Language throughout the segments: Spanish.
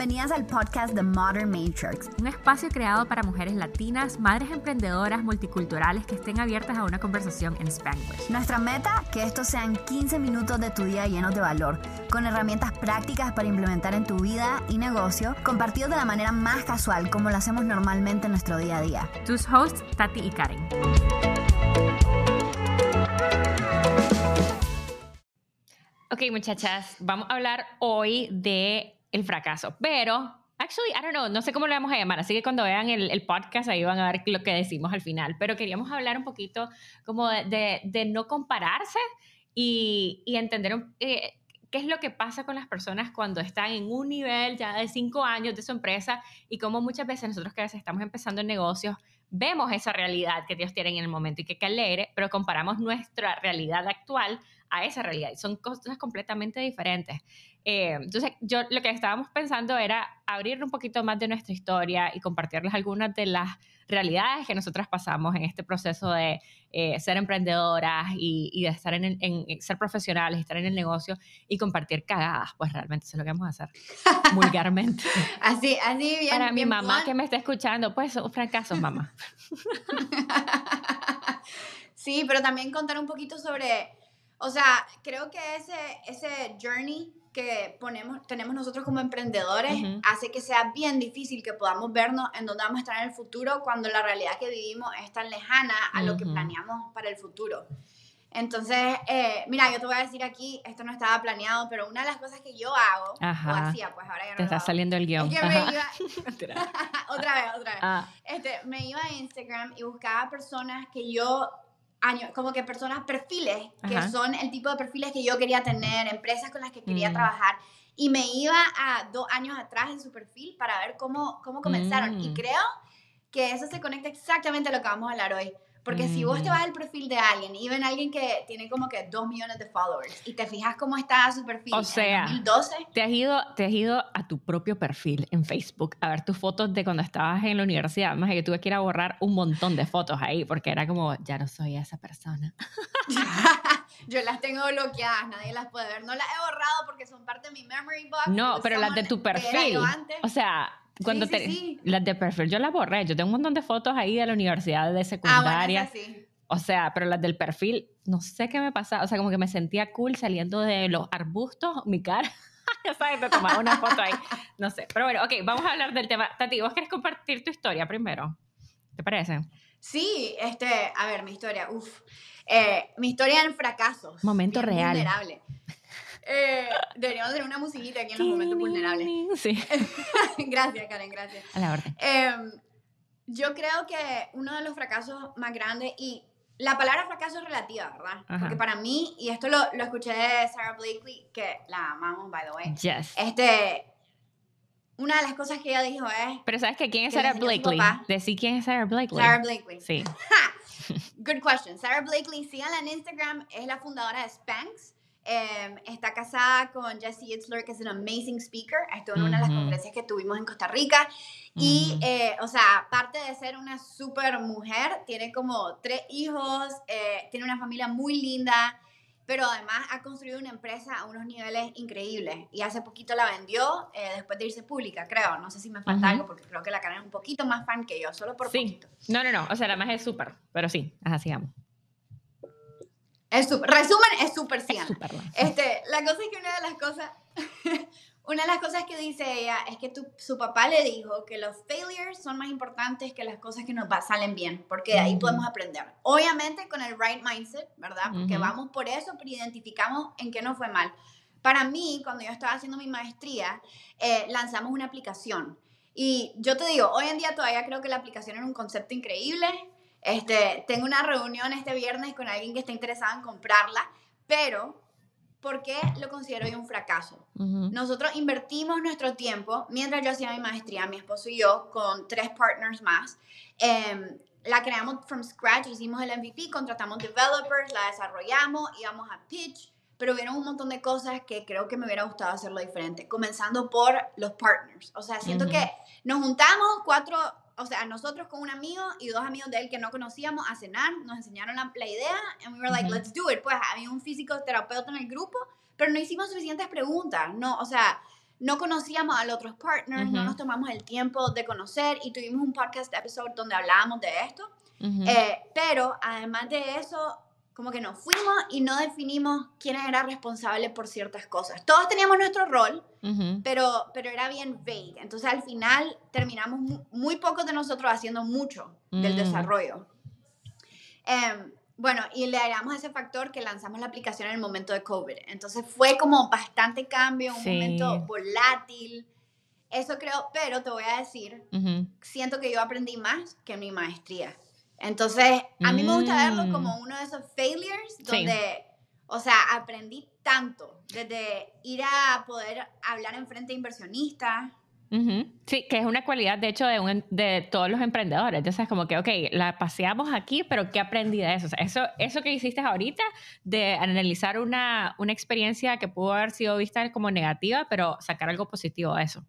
bienvenidas al podcast The Modern Matrix. Un espacio creado para mujeres latinas, madres emprendedoras, multiculturales que estén abiertas a una conversación en Spanglish. Nuestra meta, que estos sean 15 minutos de tu día llenos de valor, con herramientas prácticas para implementar en tu vida y negocio, compartidos de la manera más casual como lo hacemos normalmente en nuestro día a día. Tus hosts, Tati y Karen. Ok, muchachas, vamos a hablar hoy de el fracaso. Pero, actually, I don't know, no sé cómo lo vamos a llamar, así que cuando vean el, el, podcast ahí van a ver lo que decimos al final. Pero queríamos hablar un poquito como de, de, no compararse y, y entender eh, qué es lo que pasa con las personas cuando están en un nivel ya de cinco años de su empresa y cómo muchas veces nosotros que a veces estamos empezando en negocios vemos esa realidad que ellos tienen en el momento y que alegre, pero comparamos nuestra realidad actual a esa realidad. Son cosas completamente diferentes. Eh, entonces, yo lo que estábamos pensando era abrir un poquito más de nuestra historia y compartirles algunas de las realidades que nosotras pasamos en este proceso de eh, ser emprendedoras y, de estar en, ser profesionales, estar en el negocio y compartir cagadas. Pues realmente eso es lo que vamos a hacer, vulgarmente. así, así bien. Para mi mamá que me está escuchando, pues son fracasos, mamá. sí, pero también contar un poquito sobre, o sea, creo que ese, ese journey que ponemos, tenemos nosotros como emprendedores hace que sea bien difícil que podamos vernos en dónde vamos a estar en el futuro cuando la realidad que vivimos es tan lejana a lo que planeamos para el futuro. Entonces, eh, mira, yo te voy a decir aquí, esto no estaba planeado, pero una de las cosas que yo hago, o hacía, pues ahora ya no Te está saliendo el guion. Es que me iba, otra vez, otra vez. Ah. Este, me iba a Instagram y buscaba personas que yo años, como que personas, perfiles, que son el tipo de perfiles que yo quería tener, empresas con las que quería mm. trabajar. Y me iba a dos años atrás en su perfil para ver cómo, cómo comenzaron. Y mm. creo que eso se conecta exactamente a lo que vamos a hablar hoy. Porque si vos te vas al perfil de alguien y ven a alguien que tiene como que dos millones de followers y te fijas cómo está su perfil o sea, en 2012. Te has, ido, te has ido a tu propio perfil en Facebook a ver tus fotos de cuando estabas en la universidad. Más que tuve que ir a borrar un montón de fotos ahí porque era como, ya no soy esa persona. Yo las tengo bloqueadas, nadie las puede ver. No las he borrado porque son parte de mi memory box. No, pero las de tu perfil. O sea, cuando te, las de perfil yo las borré. Yo tengo un montón de fotos ahí de la universidad de secundaria. Ah, bueno, o sea, pero las del perfil, no sé qué me pasaba. O sea, como que me sentía cool saliendo de los arbustos, mi cara. ya sabes, te tomaba una foto ahí. No sé. Pero bueno, ok, vamos a hablar del tema. Tati, ¿vos querés compartir tu historia primero? ¿Te parece? Sí, este, a ver, mi historia, uf. Eh, mi historia en fracasos. Momento real. Vulnerable. Eh, deberíamos tener una musiquita aquí en los momentos vulnerables. Sí. gracias, Karen, gracias. A la orden. Em, yo creo que uno de los fracasos más grandes, y la palabra fracaso es relativa, ¿verdad? Porque para mí, y esto lo, lo, escuché de Sarah Blakely, que la amamos, by the way. Yes. Este, una de las cosas que ella dijo es... Pero ¿sabes que quién es Sarah Blakely? Decí quién es Sarah Blakely. Sarah Blakely. Sí. Good question. Sarah Blakely, síganla en Instagram, es la fundadora de Spanx. Em, está casada con Jesse Itzler, que es un amazing speaker. Estuvo en una de las conferencias que tuvimos en Costa Rica. Y, eh, o sea, aparte de ser una super mujer, tiene como tres hijos, eh, tiene una familia muy linda, pero además ha construido una empresa a unos niveles increíbles. Y hace poquito la vendió eh, después de irse pública, creo. No sé si me falta algo, porque creo que la cara es un poquito más fan que yo, solo por sí. No, no, no. O sea, la más es súper, pero sí, así sigamos. Es resumen, es súper 100. Este, la cosa es que una de las cosas, una de las cosas que dice ella es que tu, su papá le dijo que los failures son más importantes que las cosas que nos salen bien, porque de ahí podemos aprender. Obviamente con el right mindset, ¿verdad? Porque vamos por eso, pero identificamos en qué nos fue mal. Para mí, cuando yo estaba haciendo mi maestría, eh, lanzamos una aplicación. Y yo te digo, hoy en día todavía creo que la aplicación era un concepto increíble. Este, tengo una reunión este viernes con alguien que está interesado en comprarla, pero ¿por qué lo considero yo un fracaso? Nosotros invertimos nuestro tiempo, mientras yo hacía mi maestría, mi esposo y yo, con tres partners más, em, la creamos from scratch, hicimos el MVP, contratamos developers, la desarrollamos, íbamos a pitch, pero hubieron un montón de cosas que creo que me hubiera gustado hacerlo diferente, comenzando por los partners. O sea, siento que nos juntamos cuatro o sea, nosotros con un amigo y dos amigos de él que no conocíamos a cenar, nos enseñaron la, idea and we were like, let's do it. Pues había un físico terapeuta en el grupo, pero no hicimos suficientes preguntas, no, o sea, no conocíamos a los otros partners, no nos tomamos el tiempo de conocer y tuvimos un podcast episode donde hablábamos de esto. Eh, pero además de eso, como que nos fuimos y no definimos quién era responsable por ciertas cosas. Todos teníamos nuestro rol, pero, pero era bien vague. Entonces al final terminamos muy, pocos de nosotros haciendo mucho del mm. desarrollo. Em, bueno, y le agregamos ese factor que lanzamos la aplicación en el momento de COVID. Entonces fue como bastante cambio, un momento volátil. Eso creo, pero te voy a decir, siento que yo aprendí más que en mi maestría. Entonces, a mí me gusta verlo mm. como uno de esos failures donde, o sea, aprendí tanto, desde ir a poder hablar en frente de inversionistas, Sí, que es una cualidad, de hecho, de, un, de todos los emprendedores. Entonces, como que, ok, la paseamos aquí, pero ¿qué aprendí de eso? eso, eso que hiciste ahorita, de analizar una, una experiencia que pudo haber sido vista como negativa, pero sacar algo positivo de eso.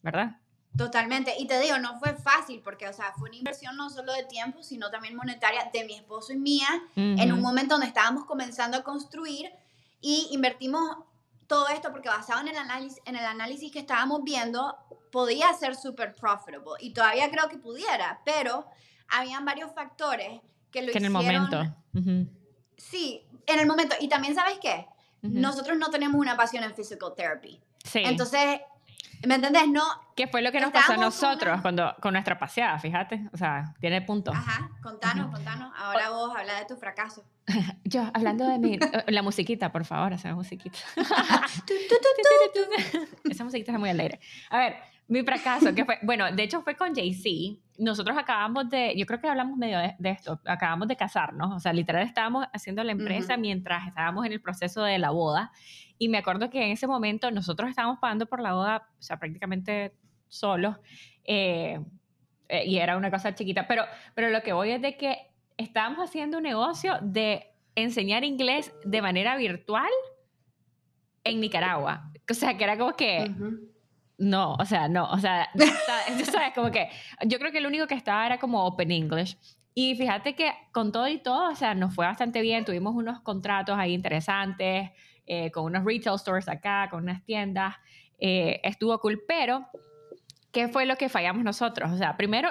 ¿Verdad? Totalmente. Y te digo, no fue fácil porque, o sea, fue una inversión no solo de tiempo, sino también monetaria de mi esposo y mía en un momento donde estábamos comenzando a construir y invertimos todo esto porque basado en el análisis, en el análisis que estábamos viendo, podía ser súper profitable y todavía creo que pudiera, pero habían varios factores que lo que hicieron. en el momento. Sí, en el momento. Y también, ¿sabes qué? Nosotros no tenemos una pasión en physical therapy. Sí. Entonces, ¿Me entendés? No. ¿Qué fue lo que nos pasó a nosotros cuando, con nuestra paseada? Fíjate, o sea, tiene punto. Ajá, contanos, contanos. Ahora vos habla de tu fracaso. Yo, hablando de mi, la musiquita, por favor, esa musiquita. esa musiquita está muy alegre. A ver, mi fracaso, que fue, bueno, de hecho fue con Jay-Z. Nosotros acabamos de, yo creo que hablamos medio de, esto, acabamos de casarnos, o sea, literal estábamos haciendo la empresa mientras estábamos en el proceso de la boda. Y me acuerdo que en ese momento nosotros estábamos pagando por la boda, o sea, prácticamente solos. Eh, eh, y era una cosa chiquita. Pero, pero lo que voy es de que estábamos haciendo un negocio de enseñar inglés de manera virtual en Nicaragua. O sea, que era como que... No, o sea, no, o sea, sabes, como que yo creo que el único que estaba era como Open English. Y fíjate que con todo y todo, o sea, nos fue bastante bien, tuvimos unos contratos ahí interesantes, eh, con unos retail stores acá, con unas tiendas, eh, estuvo cool, pero ¿qué fue lo que fallamos nosotros? O sea, primero,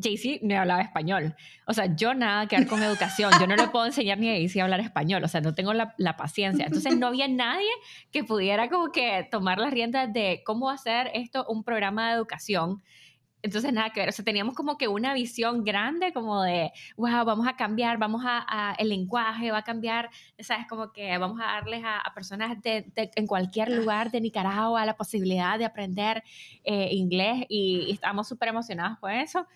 JC no hablaba español. O sea, yo nada que ver con educación. Yo no le puedo enseñar ni a JC a hablar español. O sea, no tengo la, la, paciencia. Entonces, no había nadie que pudiera como que tomar las riendas de cómo hacer esto un programa de educación entonces, nada que ver, o sea, teníamos como que una visión grande como de, wow, vamos a cambiar, vamos a, el lenguaje va a cambiar, ¿sabes? Como que vamos a darles a, personas de, en cualquier lugar de Nicaragua la posibilidad de aprender eh, inglés y, y estábamos súper emocionados por eso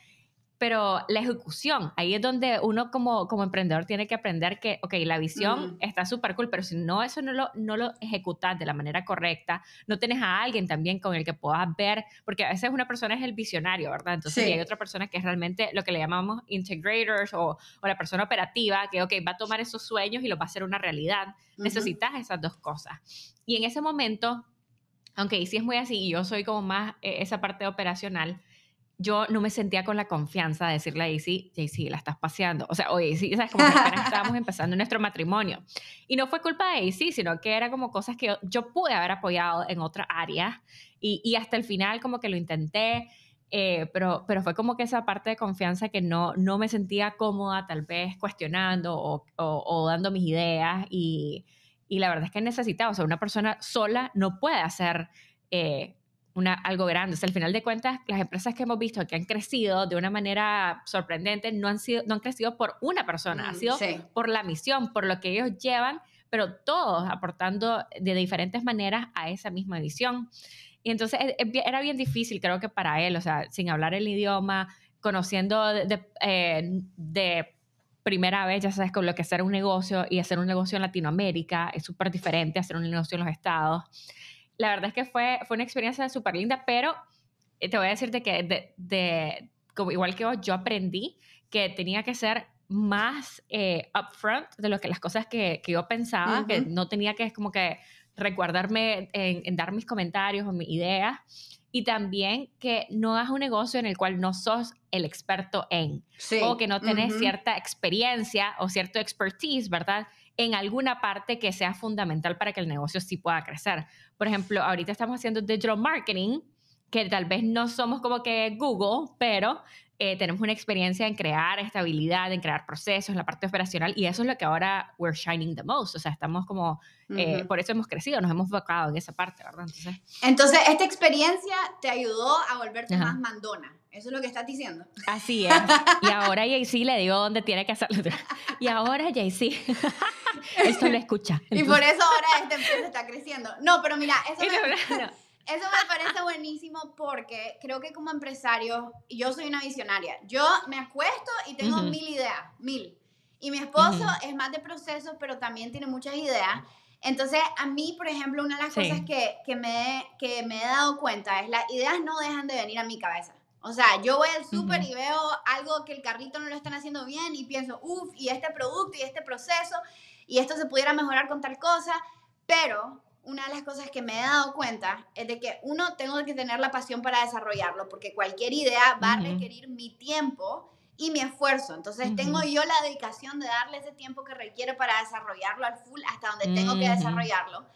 pero la ejecución, ahí es donde uno como, como emprendedor tiene que aprender que, ok, la visión está súper cool, pero si no eso no lo, no lo ejecutas de la manera correcta, no tienes a alguien también con el que puedas ver, porque a veces una persona es el visionario, ¿verdad? Entonces hay otra persona que es realmente lo que le llamamos integrators o, o, la persona operativa, que, ok, va a tomar esos sueños y lo va a hacer una realidad. Necesitas esas dos cosas. Y en ese momento, aunque sí es muy así, y yo soy como más eh, esa parte operacional, yo no me sentía con la confianza de decirle a Daisy, Daisy, la estás paseando. O sea, oye, sí, ¿sabes? Como que estábamos empezando nuestro matrimonio. Y no fue culpa de Daisy, sino que era como cosas que yo, pude haber apoyado en otra área. Y, y, hasta el final como que lo intenté, eh, pero, pero fue como que esa parte de confianza que no, no me sentía cómoda, tal vez cuestionando o, o, dando mis ideas. Y, y, la verdad es que necesitaba, o sea, una persona sola no puede hacer... Eh, una, algo grande. O sea, al final de cuentas, las empresas que hemos visto que han crecido de una manera sorprendente no han, sido, no han crecido por una persona, ha mm, sido por la misión, por lo que ellos llevan, pero todos aportando de diferentes maneras a esa misma visión. Y entonces e, e, era bien difícil, creo que para él, o sea, sin hablar el idioma, conociendo de, eh, de primera vez, ya sabes, con lo que hacer un negocio y hacer un negocio en Latinoamérica es súper diferente a hacer un negocio en los Estados la verdad es que fue, fue una experiencia súper linda, pero eh, te voy a decirte que de, de, como igual que vos, yo aprendí que tenía que ser más eh, upfront de lo que las cosas que, que yo pensaba, que no tenía que como que recordarme en, dar mis comentarios o mis ideas. Y también que no hagas un negocio en el cual no sos el experto en o que no tenés cierta experiencia o cierto expertise, ¿verdad? En alguna parte que sea fundamental para que el negocio sí pueda crecer. Por ejemplo, ahorita estamos haciendo digital marketing, que tal vez no somos como que Google, pero eh, tenemos una experiencia en crear estabilidad, en crear procesos, en la parte operacional, y eso es lo que ahora we're shining the most. O sea, estamos como, eh, por eso hemos crecido, nos hemos enfocado en esa parte, ¿verdad? Entonces, Entonces esta experiencia te ayudó a volverte más mandona. Eso es lo que estás diciendo. Así es. Y ahora Jay-Z le dio dónde tiene que hacerlo. Y ahora Jay-Z. Eso lo escucha. Y por eso ahora esta empresa está creciendo. No, pero mira, eso me... Eso me parece buenísimo porque creo que como empresario, yo soy una visionaria. Yo me acuesto y tengo mil ideas, mil. Y mi esposo es más de procesos, pero también tiene muchas ideas. Entonces, a mí, por ejemplo, una de las cosas que, que, me, que me he dado cuenta es las ideas no dejan de venir a mi cabeza. O sea, yo voy al súper y veo algo que el carrito no lo están haciendo bien y pienso, uff, y este producto y este proceso, y esto se pudiera mejorar con tal cosa, pero una de las cosas que me he dado cuenta es de que uno tengo que tener la pasión para desarrollarlo, porque cualquier idea va a requerir mi tiempo y mi esfuerzo. Entonces tengo yo la dedicación de darle ese tiempo que requiere para desarrollarlo al full hasta donde tengo que desarrollarlo.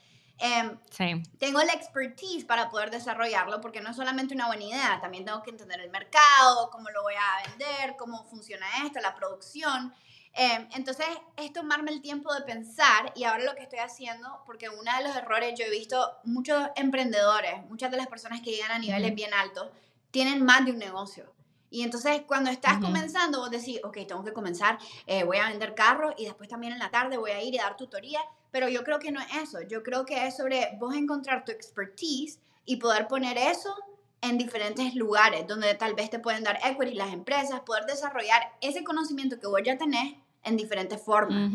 Em, sí. Tengo la expertise para poder desarrollarlo porque no es solamente una buena idea, también tengo que entender el mercado, cómo lo voy a vender, cómo funciona esto, la producción. Em, entonces, es tomarme el tiempo de pensar y ahora lo que estoy haciendo, porque uno de los errores, yo he visto muchos emprendedores, muchas de las personas que llegan a niveles bien altos, tienen más de un negocio. Y entonces cuando estás comenzando, vos decís, ok, tengo que comenzar, eh, voy a vender carros y después también en la tarde voy a ir y dar tutoría, pero yo creo que no es eso, yo creo que es sobre vos encontrar tu expertise y poder poner eso en diferentes lugares donde tal vez te pueden dar equity las empresas, poder desarrollar ese conocimiento que vos ya tenés en diferentes formas.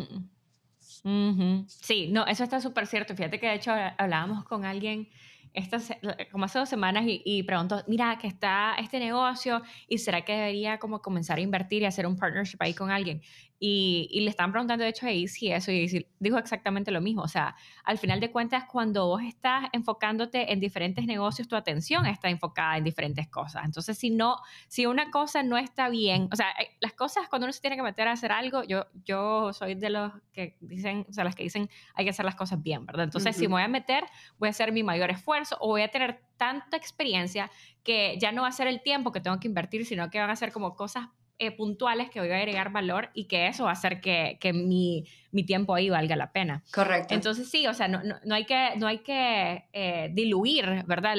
Sí, no, eso está súper cierto. Fíjate que de hecho hablábamos con alguien estas, como hace dos semanas y, y, preguntó, mira, que está este negocio y será que debería como comenzar a invertir y hacer un partnership ahí con alguien. Y, y, le están preguntando, de hecho, ahí sí eso, y dijo exactamente lo mismo. O sea, al final de cuentas, cuando vos estás enfocándote en diferentes negocios, tu atención está enfocada en diferentes cosas. Entonces, si no, si una cosa no está bien, o sea, las cosas cuando uno se tiene que meter a hacer algo, yo, yo soy de los que dicen, o sea, las que dicen hay que hacer las cosas bien, ¿verdad? Entonces, si me voy a meter, voy a hacer mi mayor esfuerzo o voy a tener tanta experiencia que ya no va a ser el tiempo que tengo que invertir, sino que van a ser como cosas eh, puntuales que voy a agregar valor y que eso va a hacer que, que mi, mi, tiempo ahí valga la pena. Correcto. Entonces sí, o sea, no, no, hay que, no hay que eh, diluir, ¿verdad?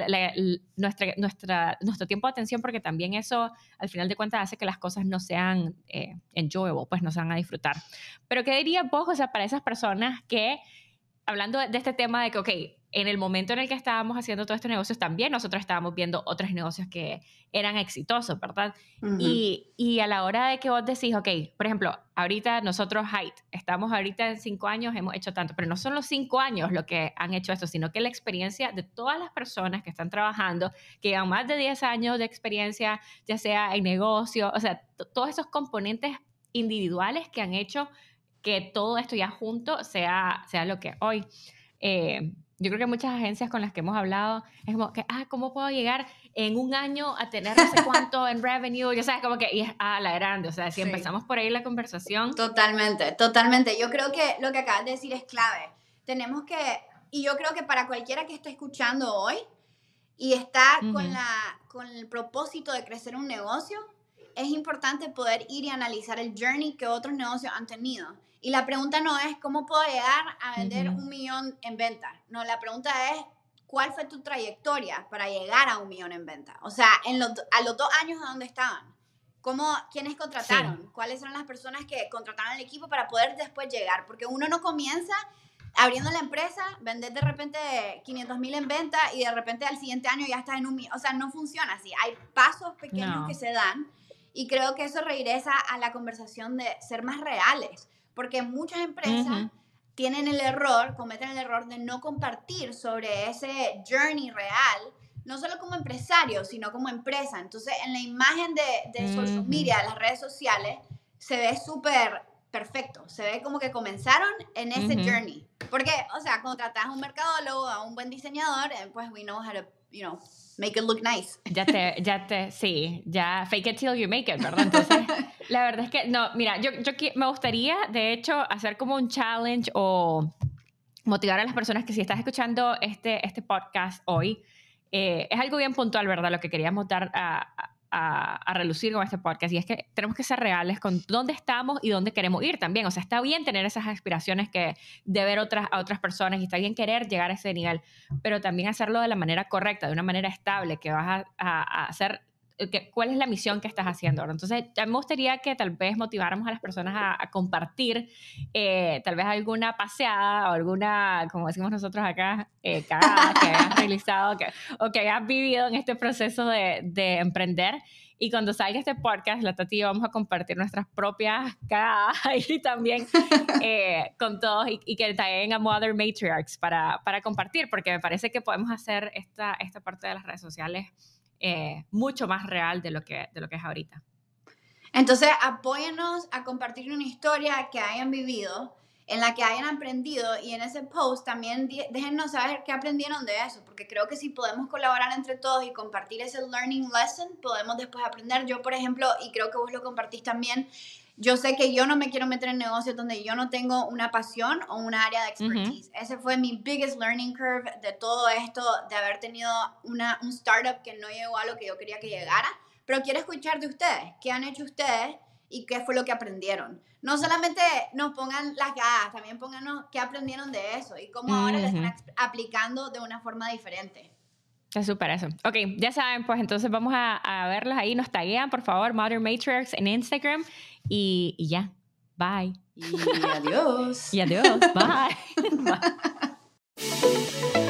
nuestra, nuestra, nuestro tiempo de atención porque también eso, al final de cuentas, hace que las cosas no sean eh, enjoyable, pues no se van a disfrutar. Pero ¿qué diría vos, o sea, para esas personas que, hablando de este tema de que, ok, en el momento en el que estábamos haciendo todos estos negocios, también nosotros estábamos viendo otros negocios que eran exitosos, ¿verdad? y, y, a la hora de que vos decís, ok, por ejemplo, ahorita nosotros, Height, estamos ahorita en cinco años, hemos hecho tanto, pero no son los cinco años lo que han hecho esto, sino que la experiencia de todas las personas que están trabajando, que llevan más de 10 años de experiencia, ya sea en negocio, o sea, todos esos componentes individuales que han hecho que todo esto ya junto sea, sea lo que hoy. Eh, yo creo que muchas agencias con las que hemos hablado es como que, ah, ¿cómo puedo llegar en un año a tener no sé cuánto en revenue? Yo sabes, como que, y es a la grande, o sea, si empezamos por ahí la conversación. Totalmente, totalmente. Yo creo que lo que acabas de decir es clave. Tenemos que, y yo creo que para cualquiera que esté escuchando hoy y está con, la, con el propósito de crecer un negocio, es importante poder ir y analizar el journey que otros negocios han tenido y la pregunta no es cómo puedo llegar a vender un millón en venta. No, la pregunta es cuál fue tu trayectoria para llegar a un millón en venta. O sea, en los, a los dos años a dónde estaban. ¿Cómo, ¿Quiénes contrataron? ¿Cuáles eran las personas que contrataron el equipo para poder después llegar? Porque uno no comienza abriendo la empresa, vender de repente 500 mil en venta y de repente al siguiente año ya estás en un millón. O sea, no funciona así. Hay pasos pequeños que se dan y creo que eso regresa a la conversación de ser más reales. Porque muchas empresas tienen el error, cometen el error de no compartir sobre ese journey real, no solo como empresario, sino como empresa. Entonces, en la imagen de, de social media, las redes sociales, se ve súper perfecto. Se ve como que comenzaron en ese journey. Porque, o sea, contratas a un mercadólogo, a un buen diseñador, eh, pues we know how to, you know, make it look nice. Ya te, ya te, sí, ya fake it till you make it, ¿verdad? Entonces, la verdad es que, no, mira, yo, yo me gustaría, de hecho, hacer como un challenge o motivar a las personas que si estás escuchando este, este podcast hoy, eh, es algo bien puntual, ¿verdad? Lo que queríamos dar a, a, relucir con este podcast y es que tenemos que ser reales con dónde estamos y dónde queremos ir también. O sea, está bien tener esas aspiraciones que de ver otras, a otras personas y está bien querer llegar a ese nivel, pero también hacerlo de la manera correcta, de una manera estable, que vas a, a hacer eh, cuál es la misión que estás haciendo ahora. Entonces, me gustaría que tal vez motiváramos a las personas a, compartir eh, tal vez alguna paseada o alguna, como decimos nosotros acá, eh, cagada que hayas realizado o que hayas vivido en este proceso de, de emprender. Y cuando salga este podcast, la Tati vamos a compartir nuestras propias cagadas y también con todos y, y que también a Mother Matriarchs para, para compartir, porque me parece que podemos hacer esta, esta parte de las redes sociales eh, mucho más real de lo, que, de lo que es ahorita. Entonces, apóyenos a compartir una historia que hayan vivido, en la que hayan aprendido y en ese post también déjennos saber qué aprendieron de eso, porque creo que si podemos colaborar entre todos y compartir ese learning lesson, podemos después aprender. Yo, por ejemplo, y creo que vos lo compartís también, yo sé que yo no me quiero meter en negocios donde yo no tengo una pasión o una área de expertise. Ese fue mi biggest learning curve de todo esto, de haber tenido una, un startup que no llegó a lo que yo quería que llegara. Pero quiero escuchar de ustedes, qué han hecho ustedes y qué fue lo que aprendieron. No solamente nos pongan las ganas, también pónganos qué aprendieron de eso y cómo ahora lo están aplicando de una forma diferente. Es súper eso. Ok, ya saben, pues entonces vamos a, a verlos ahí. Nos taguean, por favor, Modern Matrix en Instagram. Y, y ya. Bye. Y adiós. y adiós. Bye. Bye.